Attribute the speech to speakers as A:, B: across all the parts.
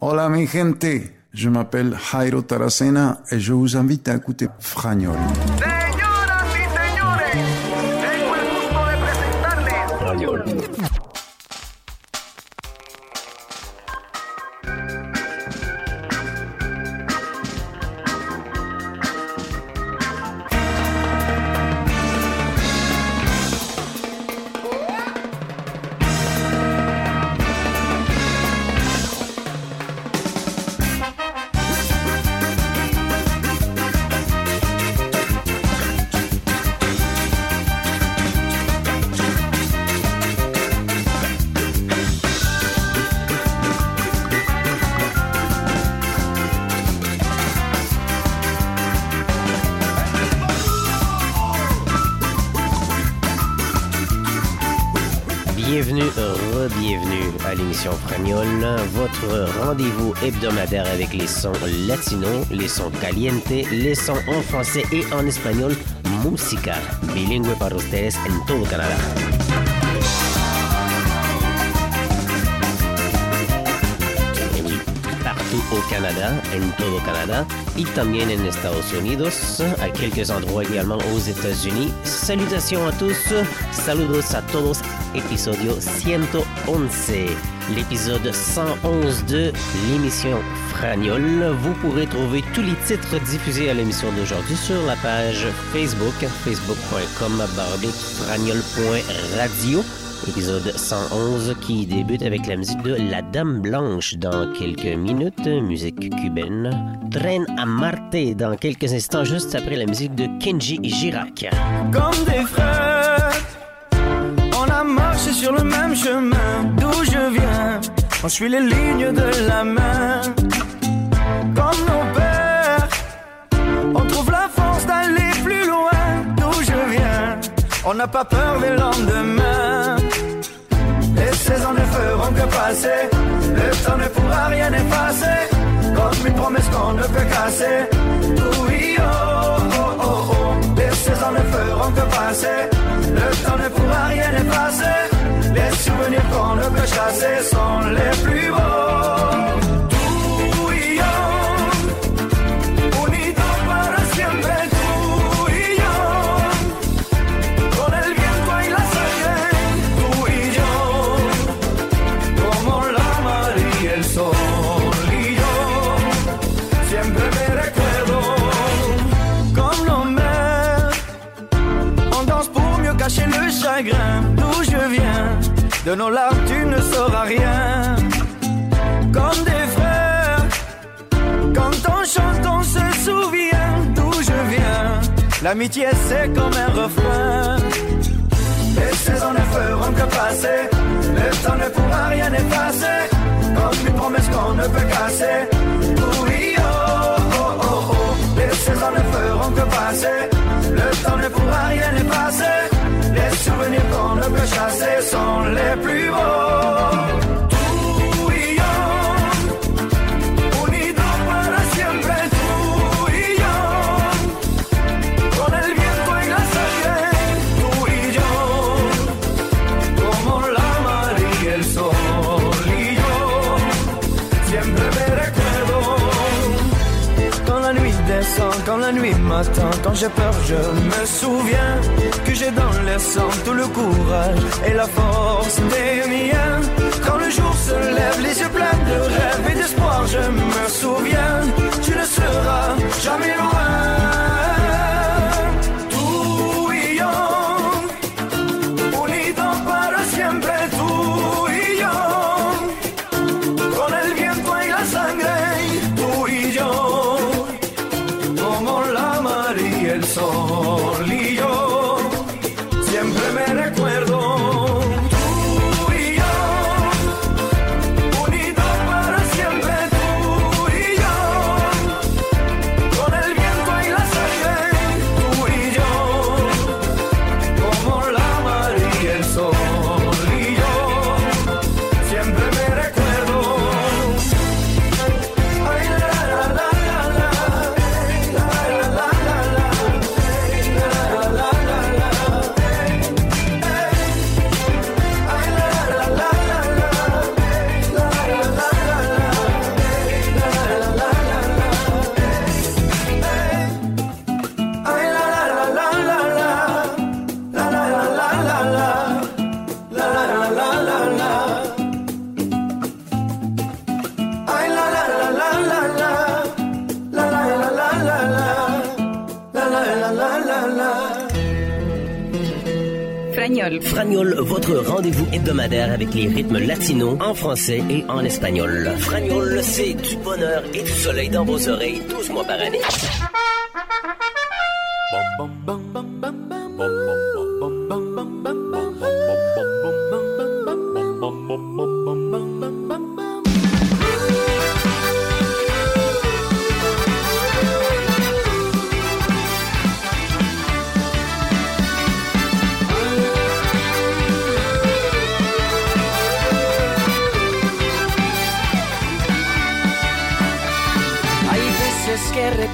A: Hola mi gente, je m'appelle Jairo Taracena et je vous invite à écouter Fragnol.
B: Avec les sons latinos, les sons caliente, les sons en français et en espagnol, música bilingüe para ustedes en todo Canadá. Et partout au Canada, en todo Canada, y también en Estados Unidos, à quelques endroits également aux États-Unis. Salutations à tous, saludos a todos, épisodio 111, l'épisode 111 de l'émission Fragnol. Vous pourrez trouver tous les titres diffusés à l'émission d'aujourd'hui sur la page Facebook, facebook.com fragnol.radio. Épisode 111 qui débute avec la musique de La Dame Blanche dans quelques minutes, musique cubaine. Train à Marte dans quelques instants, juste après la musique de Kenji Girac.
C: comme des. Marché sur le même chemin d'où je viens. On suit les lignes de la main. Comme nos pères, on trouve la force d'aller plus loin d'où je viens. On n'a pas peur des lendemains. Ces ans ne feront que passer. Le temps ne pourra rien effacer. Comme une promesse qu'on ne peut casser. Oh, ces ans ne feront que passer. Le temps ne pourra rien effacer. Les souvenirs qu'on ne peut chasser sont les plus beaux. De nos larmes, tu ne sauras rien. Comme des frères, quand on chante, on se souvient d'où je viens. L'amitié, c'est comme un refrain. Les saisons ne feront que passer. Le temps ne pourra rien effacer. Comme une promesse qu'on ne peut casser. Oui, oh, oh, oh, oh. Les saisons ne feront que passer. Le temps ne pourra rien effacer. Souvenirs qu'on ne peut chasser sont les plus beaux. Quand la nuit m'attend, quand j'ai peur, je me souviens que j'ai dans le sang tout le courage et la force des miens. Quand le jour se lève, les yeux pleins de rêve et d'espoir, je me souviens, tu ne seras jamais loin.
D: Fragnol,
B: votre rendez-vous hebdomadaire avec les rythmes latinos en français et en espagnol. Fragnol, c'est du bonheur et du soleil dans vos oreilles 12 mois par année.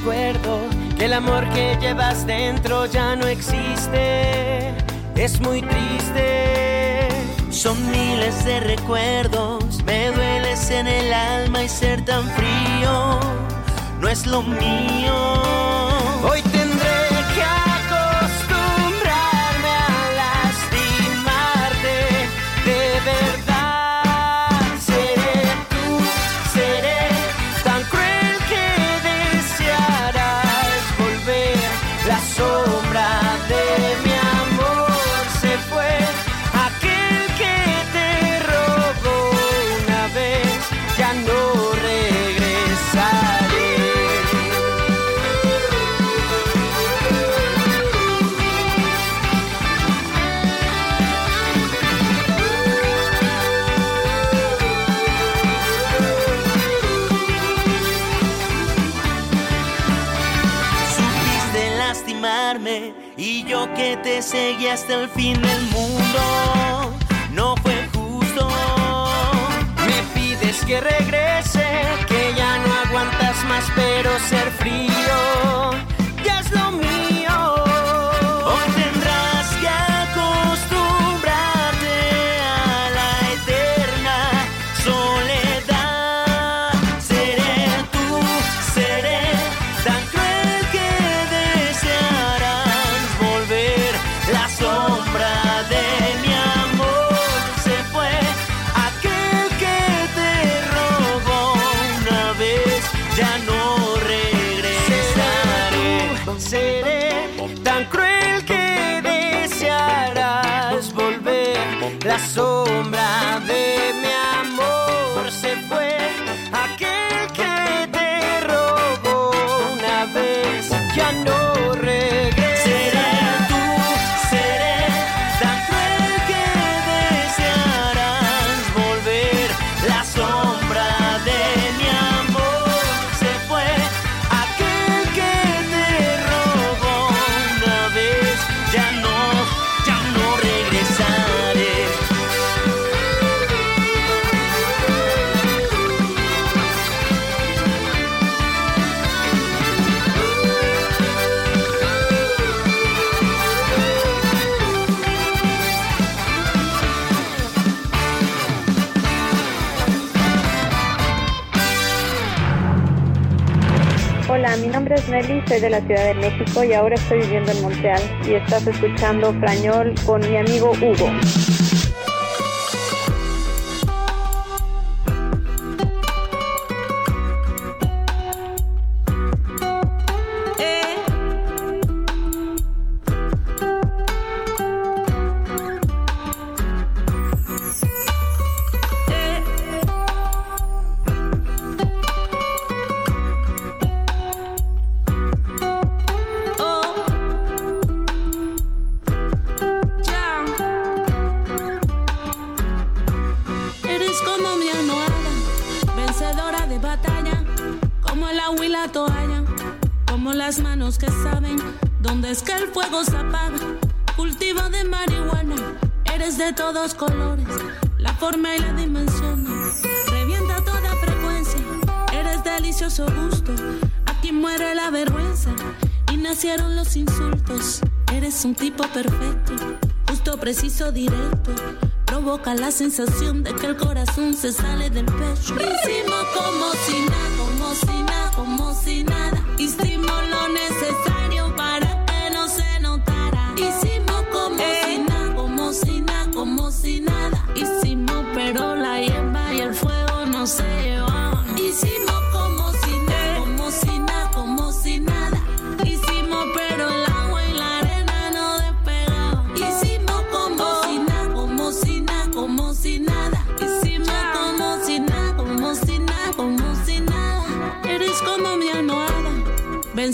E: que el amor que llevas dentro ya no existe. Es muy triste. Son miles de recuerdos, me dueles en el alma y ser tan frío no es lo mío. Hoy seguí hasta el final. es
F: Nelly, soy de la Ciudad de México y ahora estoy viviendo en Montreal y estás escuchando Frañol con mi amigo Hugo.
G: directo. Provoca la sensación de que el corazón se sale del pecho. Hicimos como si.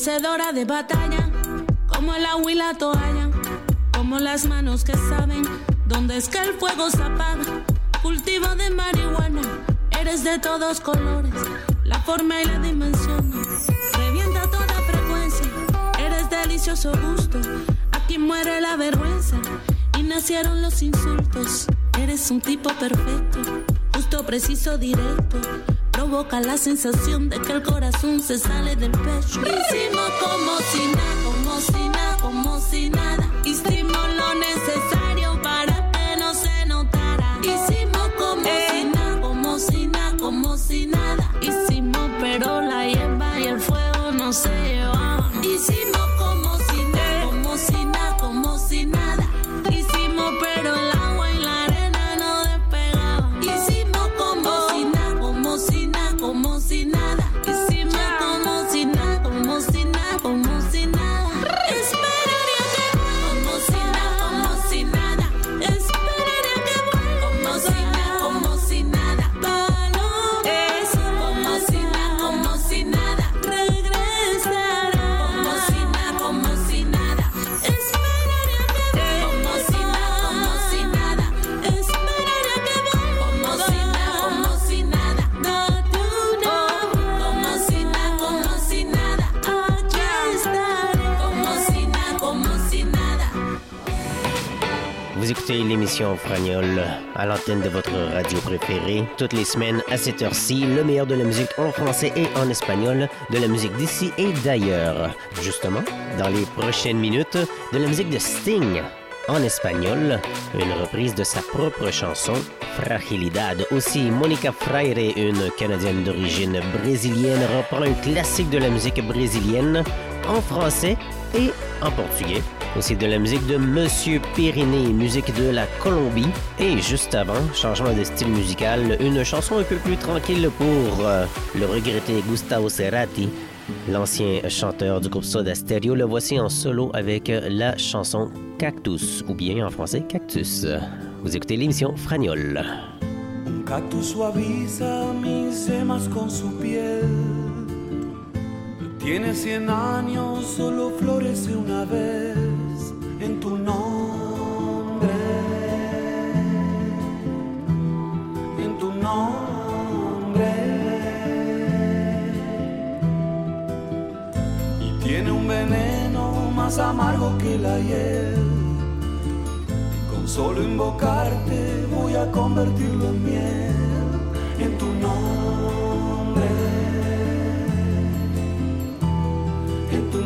G: Vencedora de batalla, como el agua y la toalla, como las manos que saben dónde es que el fuego se apaga. Cultivo de marihuana, eres de todos colores, la forma y la dimensión. Revienta toda frecuencia, eres delicioso gusto. Aquí muere la vergüenza y nacieron los insultos. Eres un tipo perfecto, justo, preciso, directo provoca la sensación de que el corazón se sale del pecho. Hicimos como si nada,
B: l'émission Fragnol à l'antenne de votre radio préférée, toutes les semaines à cette heure-ci, le meilleur de la musique en français et en espagnol, de la musique d'ici et d'ailleurs. Justement, dans les prochaines minutes, de la musique de Sting en espagnol, une reprise de sa propre chanson, Fragilidad. Aussi, Monica Freire, une Canadienne d'origine brésilienne, reprend un classique de la musique brésilienne en français et en portugais. Aussi de la musique de Monsieur Pyrénées, musique de la Colombie. Et juste avant, changement de style musical, une chanson un peu plus tranquille pour euh, le regretté Gustavo Cerati, l'ancien chanteur du groupe Soda Stereo. Le voici en solo avec la chanson Cactus, ou bien en français Cactus. Vous écoutez l'émission Fragnol.
H: Un cactus suaviza mis con su piel. Tiene cien años, solo florece una vez en tu nombre. En tu nombre. Y tiene un veneno más amargo que la hiel. Con solo invocarte voy a convertirlo en miel en tu nombre.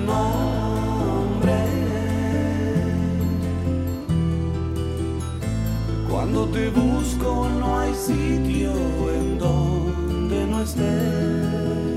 H: Nombre. Cuando te busco no hay sitio en donde no estés.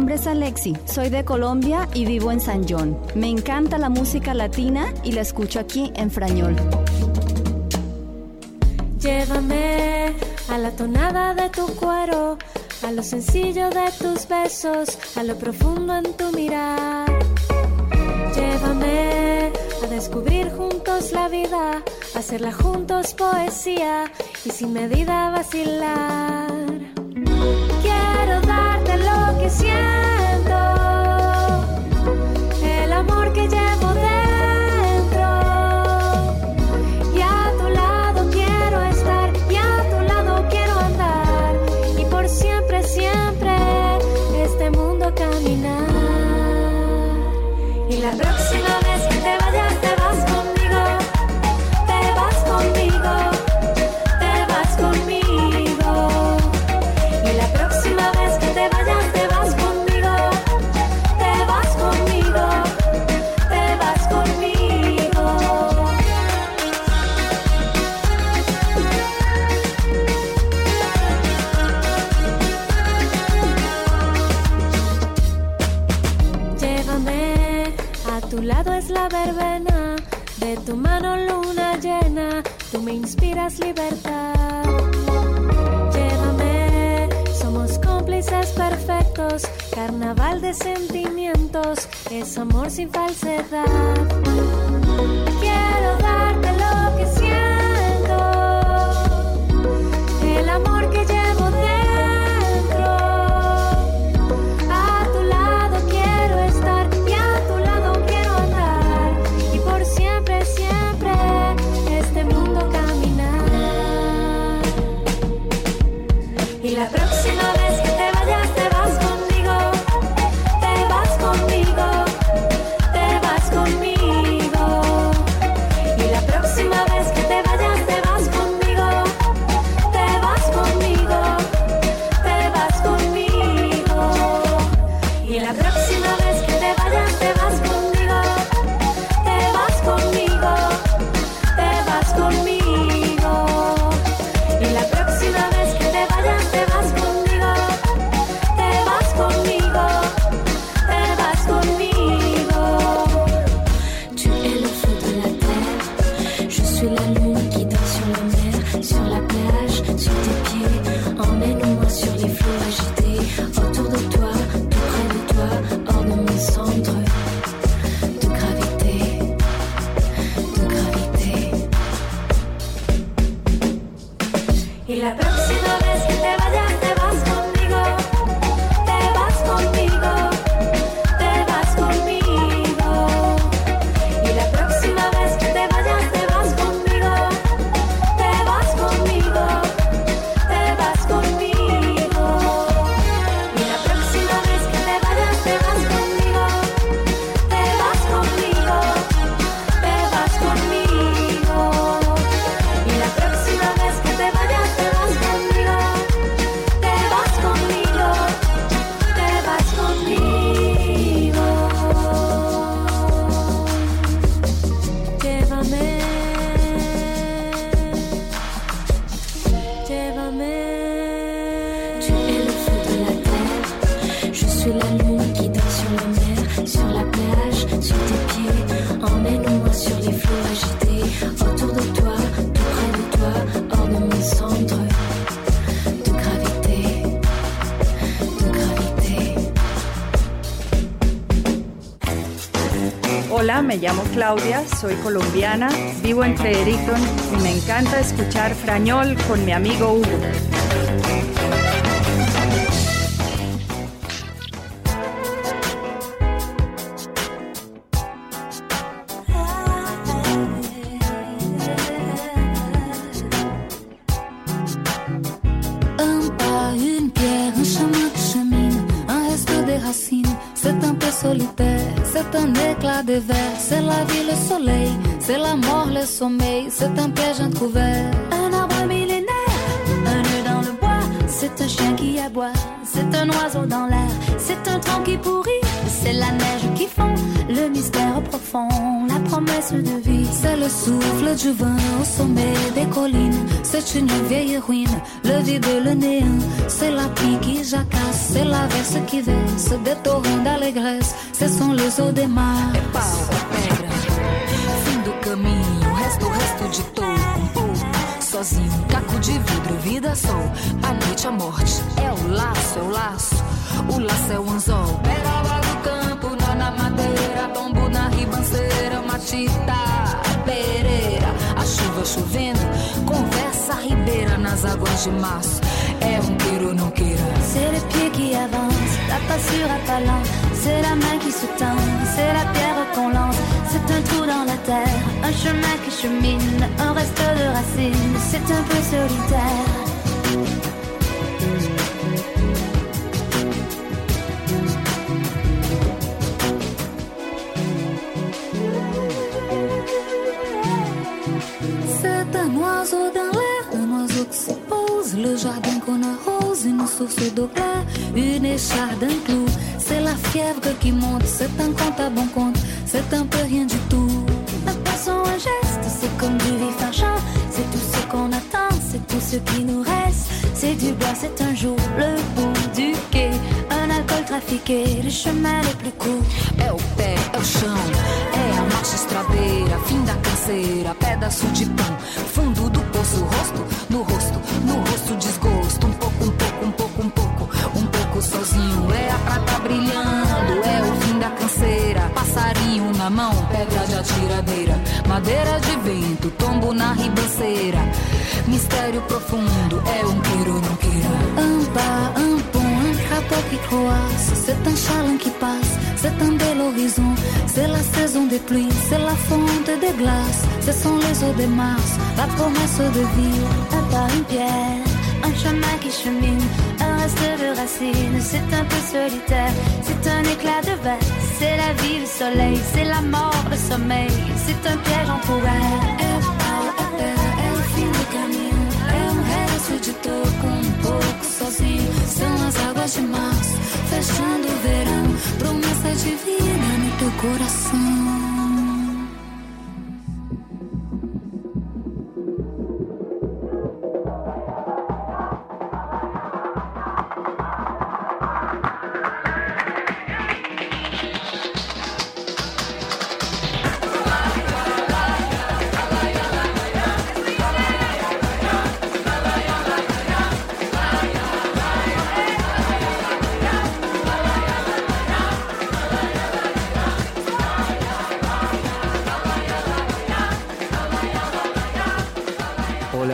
H: nombre
D: es Alexi, soy de Colombia y vivo en San John. Me encanta la música latina y la escucho aquí en Frañol.
I: Llévame a la tonada de tu cuero, a lo sencillo de tus besos, a lo profundo en tu mirar. Llévame a descubrir juntos la vida, hacerla juntos poesía y sin medida vacilar. siempre. inspiras libertad. Llévame, somos cómplices perfectos, carnaval de sentimientos, es amor sin falsedad. Quiero darte
J: Claudia, soy colombiana, vivo en Fredericton y me encanta escuchar Frañol con mi amigo Hugo.
K: C'est un tronc qui pourrit, c'est la neige qui fond. Le mystère profond, la promesse de vie. C'est le souffle du vent au sommet des collines. C'est une vieille ruine, le vide, le néant. C'est la pluie qui jacasse, c'est la verse qui verse des torrents d'allégresse. Ce sont les eaux des mars.
L: A noite, a morte. É o laço, é o laço. O laço é o anzol. Pegava do campo, nó na madeira. Tombo na ribanceira, matita, pereira. A chuva chovendo, conversa ribeira nas águas de março. É um queira ou não queira.
K: C'est le pied qui avance, la pas sur pas lent. C'est la main qui se tend, c'est la pierre qu'on lance. C'est un trou dans la terre, un chemin qui chemine, un reste de racines. C'est un peu solitaire. C'est un oiseau dans l'air, un oiseau qui se. Le jardin qu'on arrose, une source d'eau claire, une écharde, un clou. C'est la fièvre qui monte, c'est un compte à bon compte, c'est un peu rien du tout. Un geste, c'est comme du vif argent. C'est tout ce qu'on attend, c'est tout ce qui nous reste. C'est du bois, c'est un jour, le bout du quai. Un alcool trafiqué, le chemin le plus court.
L: É o pé, é o chão, é a marcha estradeira, fim da canseira, pedaço de pão, fundo do poço, rosto no rosto, no rosto desgosto, na ribanceira, mistério profundo, é um queira ou não queira.
K: Crapaud qui croasse. C'est un chaland qui passe, c'est un bel horizon. C'est la saison des pluies, c'est la fonte des glaces. Ce sont les eaux des mars, la promesse de vie. Un pas, une pierre, un chemin qui chemine, un reste de racines. C'est un peu solitaire, c'est un éclat de verre. C'est la vie, le soleil, c'est la mort, le sommeil. C'est un piège en couvert. Águas de março, fechando o verão. Promessa de no teu coração.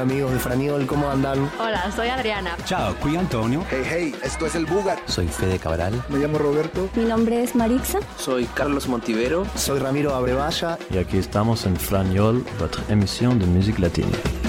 M: Amigos de Franiol, ¿cómo andan?
N: Hola, soy Adriana.
O: Ciao, qui Antonio.
P: Hey, hey, esto es el Bugat.
M: Soy Fede Cabral.
P: Me llamo Roberto.
D: Mi nombre es Marixa.
M: Soy Carlos Montivero. Soy Ramiro Abrevaya.
Q: Y aquí estamos en Fragnol, votre émission de musique latine.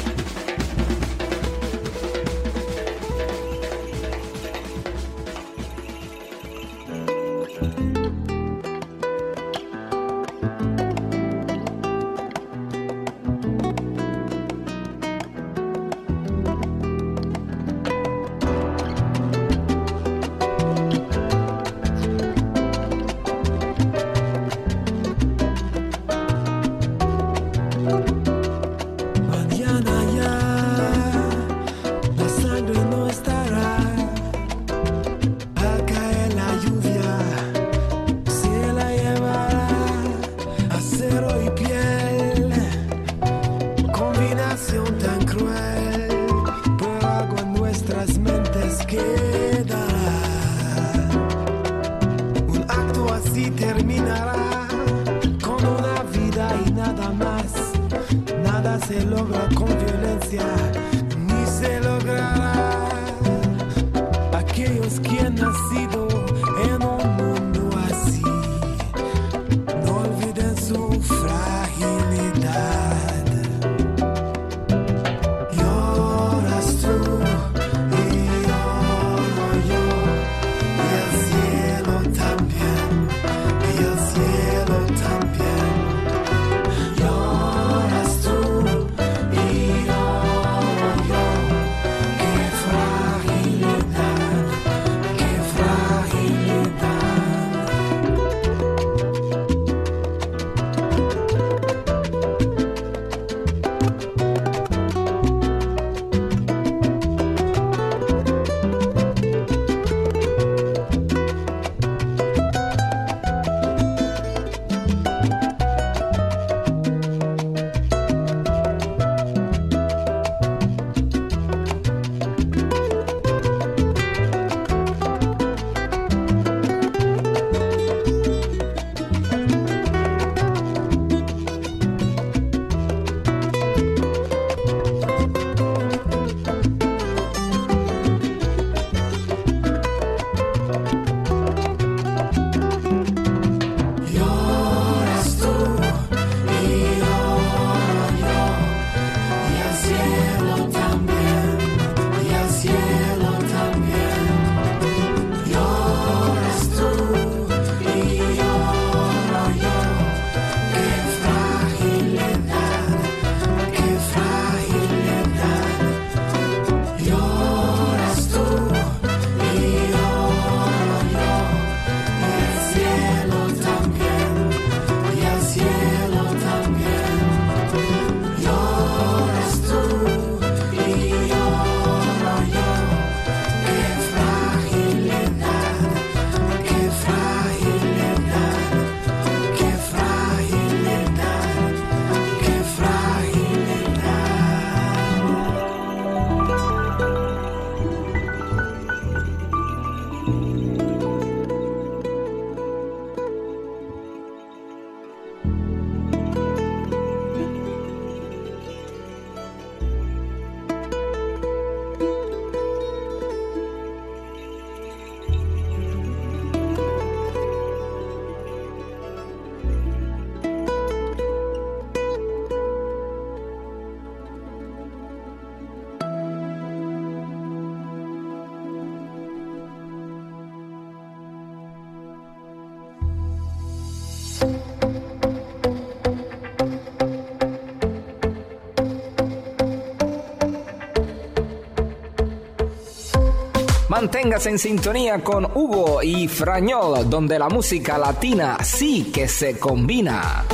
N: Manténgase en sintonía con Hugo y Frañol, donde la música latina sí que se combina.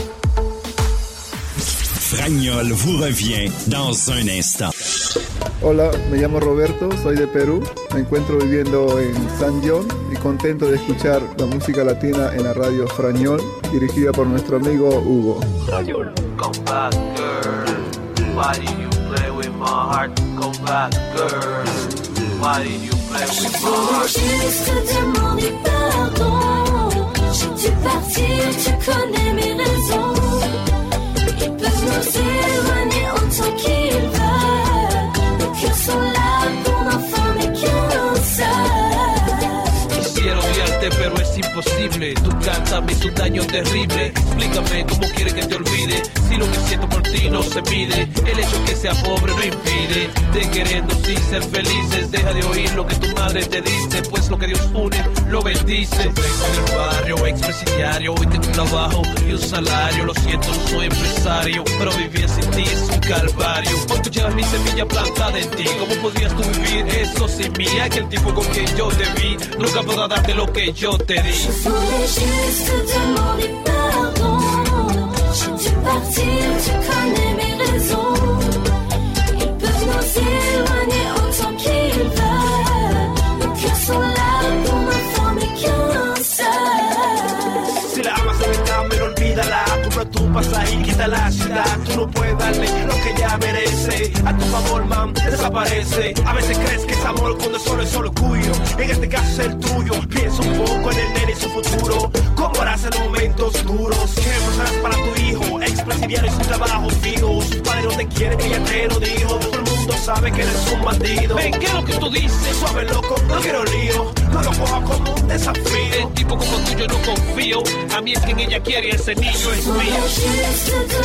O: Fragnol vous revient dans un instant.
R: Hola, me llamo Roberto, soy de Perú. Me encuentro viviendo en San John y contento de escuchar la música latina en la radio Frañol, dirigida por nuestro amigo Hugo.
S: Frañol, come back, girl. Why did you play with my heart? Come back, girl. Why did you
T: Juste te demander pardon. J'ai dû partir, tu connais mes raisons.
S: Imposible. Tú cántame y tu daño terrible. Explícame cómo quieres que te olvide. Si lo que siento por ti no se mide. El hecho que sea pobre no impide. De querernos y ser felices. Deja de oír lo que tu madre te dice. Pues lo que Dios une, lo bendice. Vengo del barrio, expresidiario. Hoy tengo un trabajo y un salario. Lo siento, soy empresario. Pero vivir sin ti es un calvario. Hoy tú llevas mi semilla plantada en ti. ¿Cómo podrías tú vivir eso sin mí? Aquel tipo con quien yo te vi. Nunca podrá darte lo que yo te di.
T: Je voulais juste te demander pardon. J'ai dû partir, tu connais mes
S: pasaje y quita la ciudad. Tú no puedes darle lo que ella merece. A tu favor, man, desaparece. A veces crees que es amor cuando solo es solo tuyo. En este caso es el tuyo. Piensa un poco en el nene y su futuro. ¿Cómo harás en momentos duros? ¿Qué harás para tu hijo? Expresidiario y su trabajo fijo. Sus padres no te quieren, ella te lo dijo. Todo el mundo sabe que eres un bandido. Ven, ¿qué es lo que tú dices? Suave, loco, no quiero lío. No lo coja como un desafío. Confío. A mí es quien ella quiere y ese niño es mío.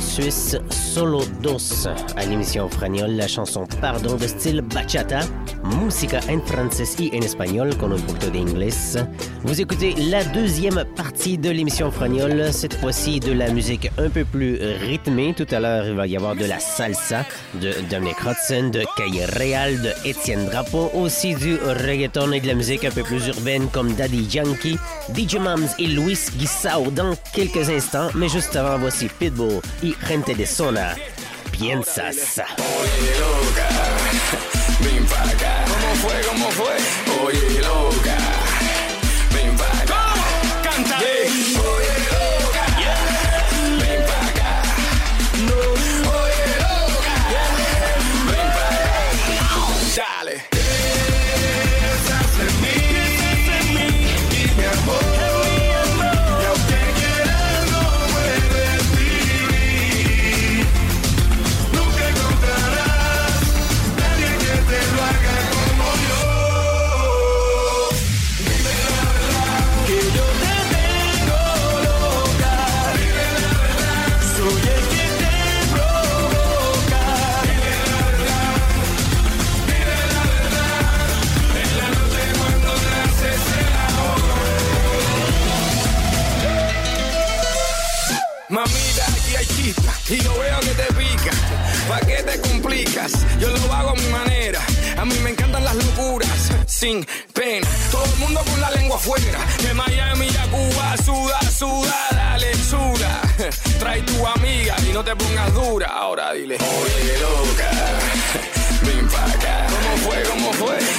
B: Suisse Solo Dos à l'émission Fragnol, la chanson Pardon de style bachata, música en francés y en espagnol con un poquito de inglés. Vous écoutez la deuxième partie de l'émission Fragnol, cette fois-ci de la musique un peu plus rythmée. Tout à l'heure, il va y avoir de la salsa de Dominic Hudson, de Calle Real, de Étienne Drapeau, aussi du reggaeton et de la musique un peu plus urbaine comme Daddy Yankee, DJ Mams et Luis Guisao dans quelques instants. Mais juste avant, voici Pitbull y Gente de Zona. Piensas.
U: Ven pa' acá. ¿Cómo fue? ¿Cómo fue? Oye, loca. Y yo veo que te pica. ¿Pa' qué te complicas? Yo lo hago a mi manera. A mí me encantan las locuras, sin pena. Todo el mundo con la lengua afuera. De Miami a Cuba, suda, suda, dale. Trae tu amiga y no te pongas dura. Ahora dile, oye, loca, ven pa' acá. ¿Cómo fue? ¿Cómo fue?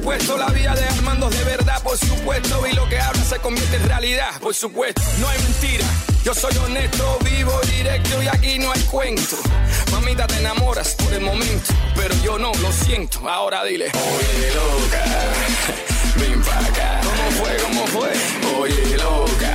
U: Supuesto, la vida de Armando es de verdad, por supuesto. Y lo que habla se convierte en realidad, por supuesto. No hay mentira. Yo soy honesto, vivo directo y aquí no hay cuento. Mamita, te enamoras por el momento, pero yo no, lo siento. Ahora dile, oye, loca, ven pa' acá. ¿Cómo fue? ¿Cómo fue? Oye, loca,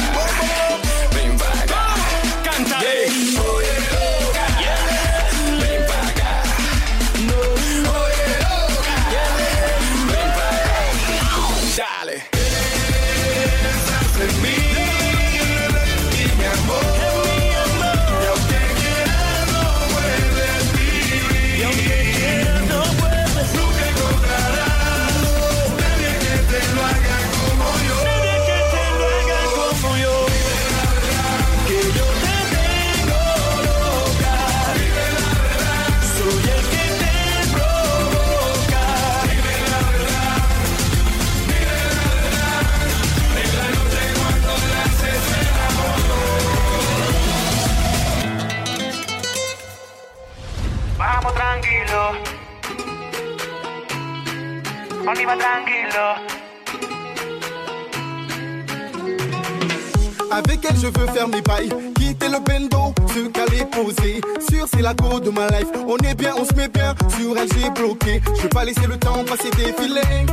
U: la
D: go de ma life. On est bien, on se met bien. Sur elle, j'ai bloqué. Je veux pas laisser le temps passer défiler.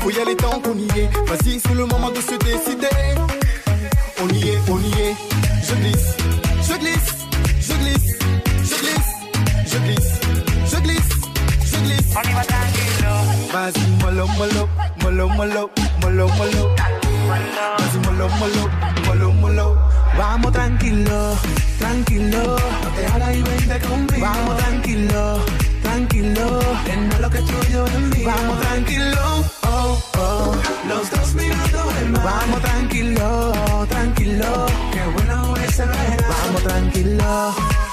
D: Faut y aller tant qu'on y est. Vas-y, c'est le moment de se décider. On y est, on y est. Je glisse, je glisse, je glisse, je glisse, je glisse, je glisse, je glisse.
V: On y va tranquilo.
D: Vas-y, mollo, mollo, mollo, mollo, mollo, mollo. Vas-y, mollo, mollo, mollo, mollo.
W: Vamos tranquilo, tranquilo. No te y vente conmigo. Vamos tranquilo, tranquilo. Es lo que es tuyo es mío. Vamos tranquilo, oh, oh. Los dos mirando el mar. Vamos tranquilo, tranquilo. Qué bueno es el verano. Vamos tranquilo.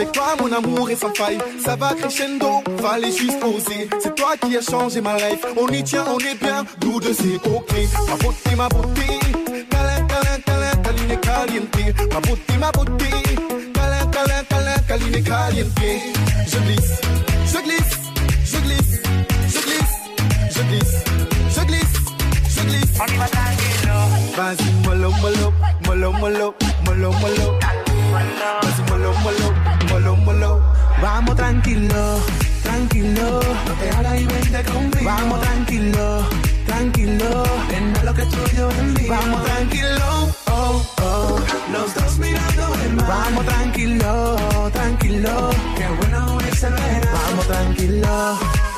D: Avec toi, mon amour est sans faille. Ça va crescendo, fallait juste oser. C'est toi qui as changé ma life. On y tient, on est bien, nous deux c'est ok. Ma beauté, ma beauté. Calin, calin, calin, caline caliente. Ma beauté, ma beauté. Calin, calin, calin, caline caliente. Je glisse, je glisse, je glisse, je glisse, je glisse, je glisse, je glisse.
V: On y va.
D: Vas-y, mollo, mollo, mollo, mollo, mollo, mollo. Vas-y, mollo, mollo.
W: Vamos tranquilo, tranquilo. No te hagas y vente conmigo. Vamos tranquilo, tranquilo. Es lo que tuyo mío. Vamos tranquilo, oh, oh. Los dos mirando el mar. Vamos tranquilo, tranquilo. Qué bueno es el verano. Vamos tranquilo.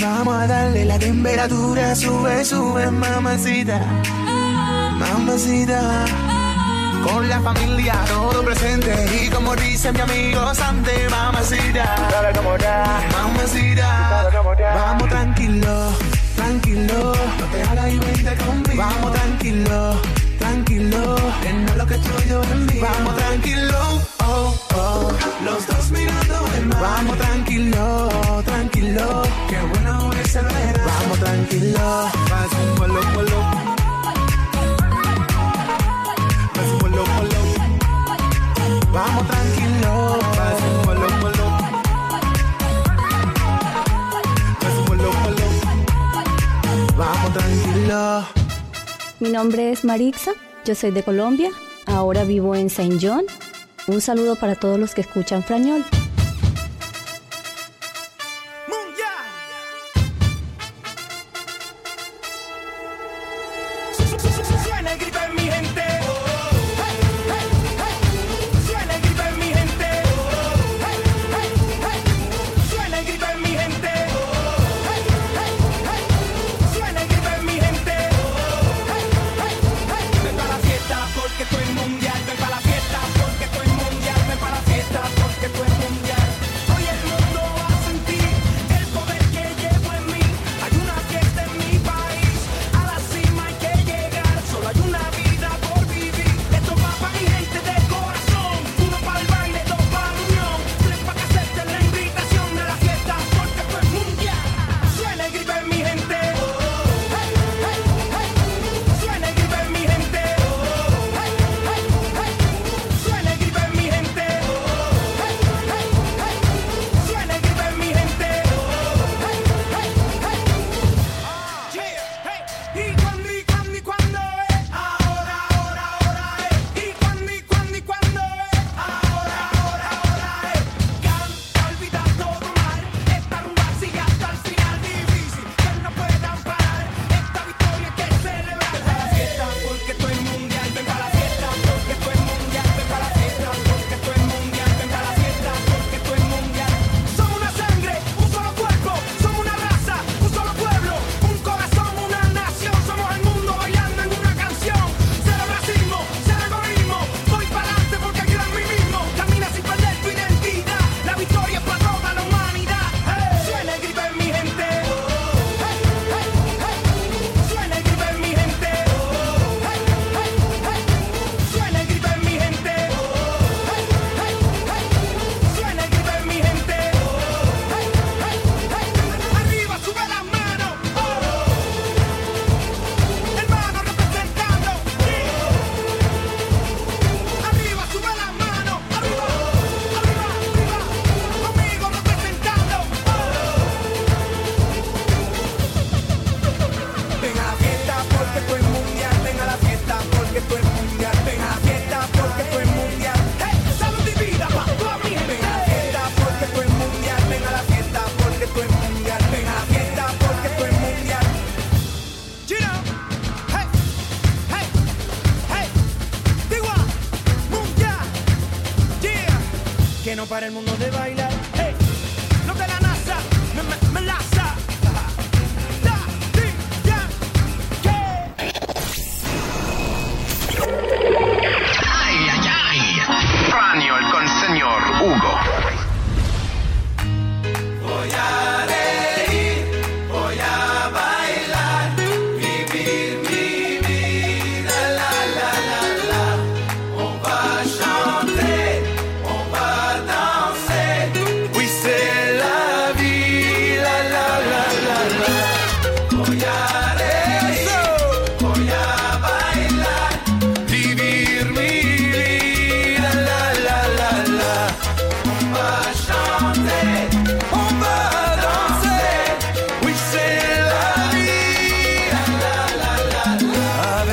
W: Vamos a darle la temperatura. Sube, sube, mamacita. Mamacita. Con la familia todo presente. Y como dice mi amigo Sante, mamacita. Mamacita. Vamos tranquilo, tranquilo. No te y. Vamos tranquilo, tranquilo. Lo que estoy. Vamos tranquilo. Oh, oh. Los dos mirando el mar. Vamos tranquilo qué bueno es el verano. Vamos tranquilo, más un vuelo, vuelo. Más un vuelo, vuelo. Vamos tranquilo, más un vuelo, vuelo. Más un. Vamos tranquilo.
D: Mi nombre es Marixa, yo soy de Colombia, ahora vivo en Saint John. Un saludo para todos los que escuchan Frañol.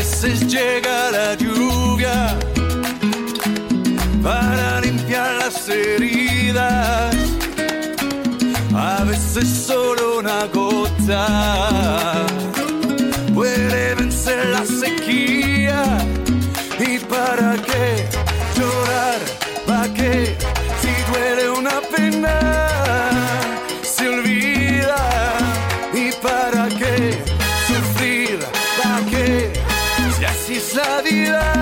C: veces llega la lluvia para limpiar las heridas. A veces solo una gota. vida.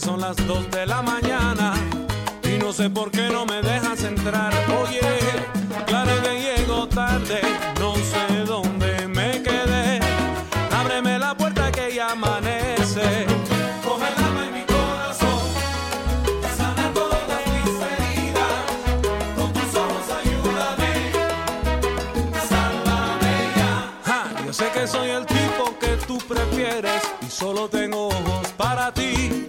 H: son las 2 de la mañana y no sé por qué no me dejas entrar. Oye, claro que llego tarde, no sé dónde me quedé. Ábreme la puerta que ya amanece. Sé que soy el tipo que tú prefieres y solo tengo ojos para ti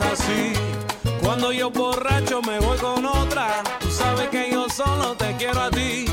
H: así. Cuando yo borracho me voy con otra, tú sabes que yo solo te quiero a ti.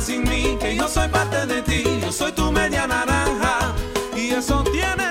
H: sin mí, que yo soy parte de ti, yo soy tu media naranja y eso tiene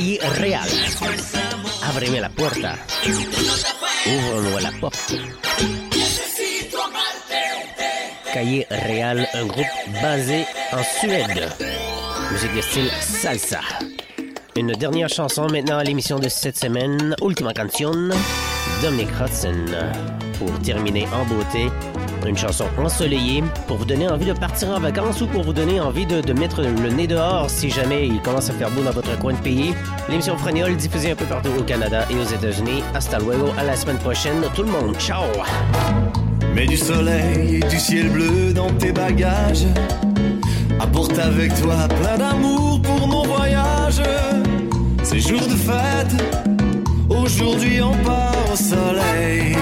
B: Real. La. Cahier Real, un groupe basé en Suède. Musique de style salsa. Une dernière chanson maintenant à l'émission de cette semaine, Ultima Canción, Dominic Hudson. Pour terminer en beauté, une chanson ensoleillée pour vous donner envie de partir en vacances ou pour vous donner envie de, mettre le nez dehors si jamais il commence à faire beau dans votre coin de pays. L'émission Fragnol diffusée un peu partout au Canada et aux États-Unis. Hasta luego, à la semaine prochaine. Tout le monde, ciao!
C: Mets du soleil et du ciel bleu dans tes bagages. Apporte avec toi plein d'amour pour nos voyages. C'est jour de fête, aujourd'hui on part au soleil.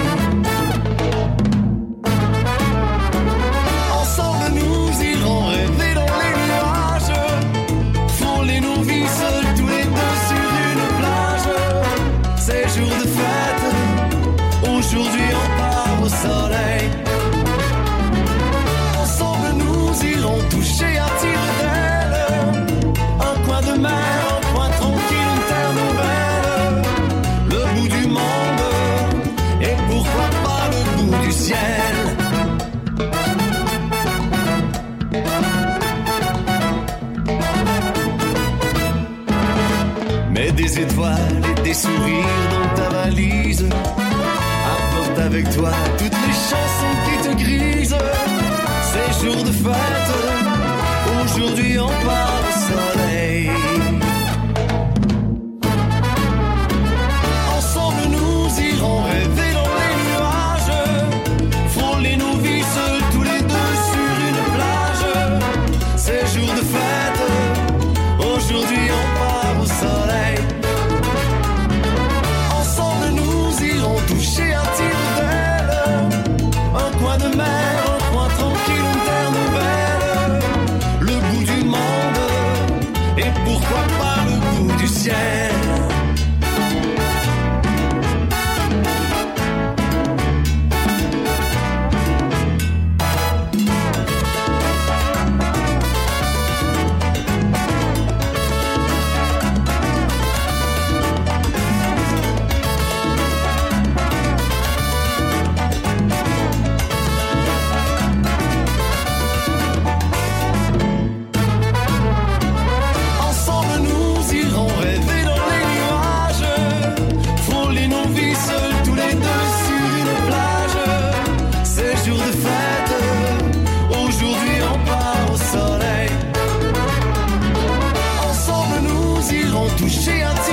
C: Des étoiles et des sourires dans ta valise. Apporte avec toi toutes les chansons qui te grisent. C'est jour de fête, aujourd'hui on part au soleil. touché un